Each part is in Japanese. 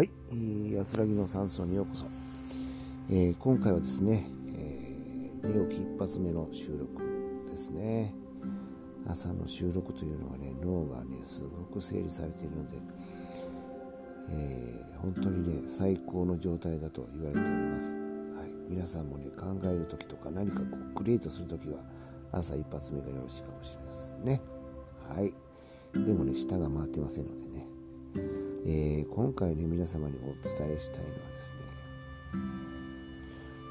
はい、安らぎの山荘にようこそ、えー、今回はですね、えー、寝起き一発目の収録ですね。朝の収録というのはね脳がねすごく整理されているので、えー、本当にね最高の状態だと言われております、はい、皆さんもね考える時とか何かこうクリエイトする時は朝一発目がよろしいかもしれないですね。はい。でもね下が回ってませんのでね。えー、今回ね皆様にお伝えしたいのはですね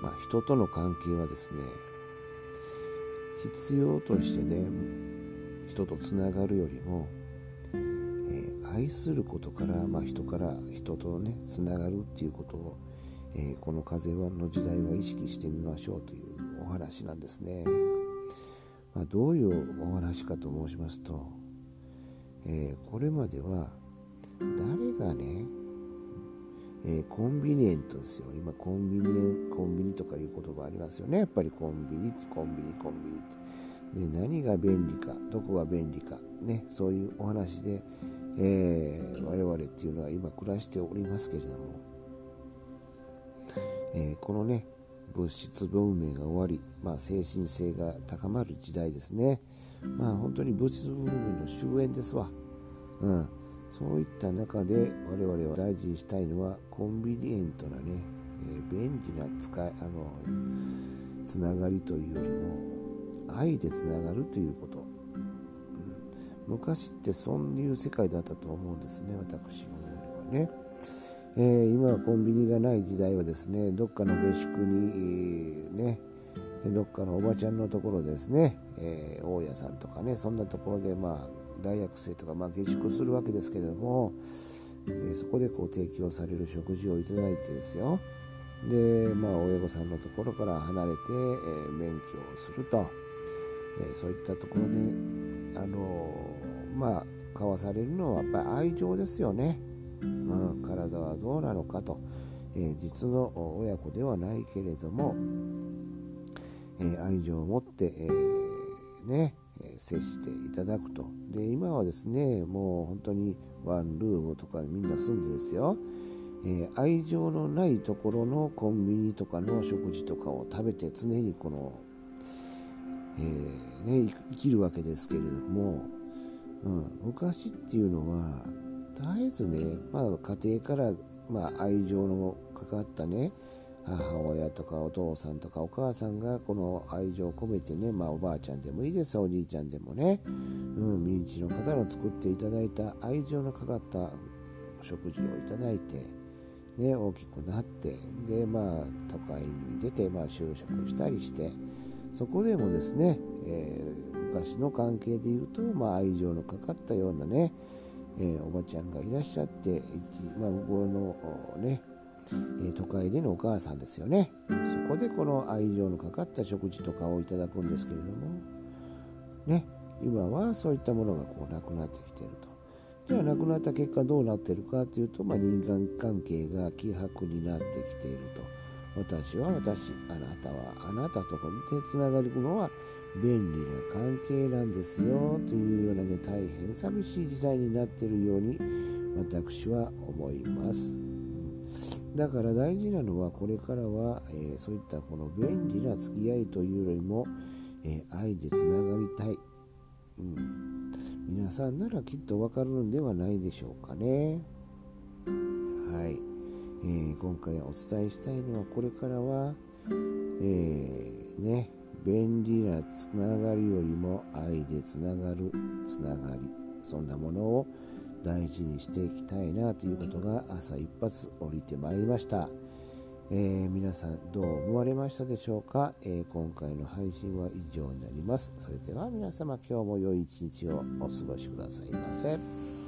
まあ人との関係はですね必要としてね人とつながるよりも、えー、愛することから、まあ、人から人とねつながるっていうことを、えー、この風はの時代は意識してみましょうというお話なんですね、まあ、どういうお話かと申しますと、え、これまでは誰がね、えー、コンビニエントですよ。今コンビニ、コンビニとかいう言葉ありますよね。やっぱりコンビニ、コンビニ、コンビニって。で何が便利か、どこが便利か、ね、そういうお話で、えー、我々っていうのは今暮らしておりますけれども、えー、このね、物質文明が終わり、まあ、精神性が高まる時代ですね。まあ本当に物質文明の終焉ですわ。うん。そういった中で我々は大事にしたいのはコンビニエントなね、え、便利な使いあのつながりというよりも愛でつながるということ、うん、昔ってそういう世界だったと思うんですね私思うにはね、えー、今はコンビニがない時代はですねどっかの下宿に、ねどっかのおばちゃんのところですね、えー、大家さんとかねそんなところでまあ大学生とか、まあ、下宿するわけですけれども、えー、そこでこう提供される食事をいただいてですよ。で、まあ、親御さんのところから離れて、えー、勉強をすると、えー、そういったところで、あのまあ、交わされるのはやっぱり愛情ですよね、うん、体はどうなのかと、え実の親子ではないけれども、え愛情を持って、えね接していただくと。で今はですねもう本当にワンルームとかみんな住んでですよ、えー、愛情のないところのコンビニとかの食事とかを食べて常にこの、えー、ね、生きるわけですけれども、うん、昔っていうのは絶えずね、まあ、家庭から、まあ、愛情のかかったね母親とかお父さんとかお母さんがこの愛情を込めてね、まあ、おばあちゃんでもいいですおじいちゃんでもね、うん、身内の方の作っていただいた愛情のかかった食事をいただいて、ね、大きくなってで、まあ、都会に出て、まあ、就職したりしてそこでもですね、えー、昔の関係でいうと、まあ、愛情のかかったようなね、えー、おばちゃんがいらっしゃって、まあ、向こうのねえ都会でのお母さんですよね。そこでこの愛情のかかった食事とかをいただくんですけれども。ね。今はそういったものがこうなくなってきてると。ではなくなった結果どうなってるかというと、まあ、人間関係が希薄になってきていると。私は私あなたはあなたとこでつながるのは便利な関係なんですよというようなね大変寂しい時代になっているように私は思います。だから大事なのはこれからは、えー、そういったこの便利な付き合いというよりも、えー、愛でつながりたい、うん、皆さんならきっとわかるのではないでしょうかね。はい、えー、今回お伝えしたいのはこれからは、えね便利なつながりよりも愛でつながるつながり。そんなものを大事にしていきたいなということが朝一発降りてまいりました、えー、皆さんどう思われましたでしょうか、えー、今回の配信は以上になります。それでは皆様今日も良い一日をお過ごしくださいませ。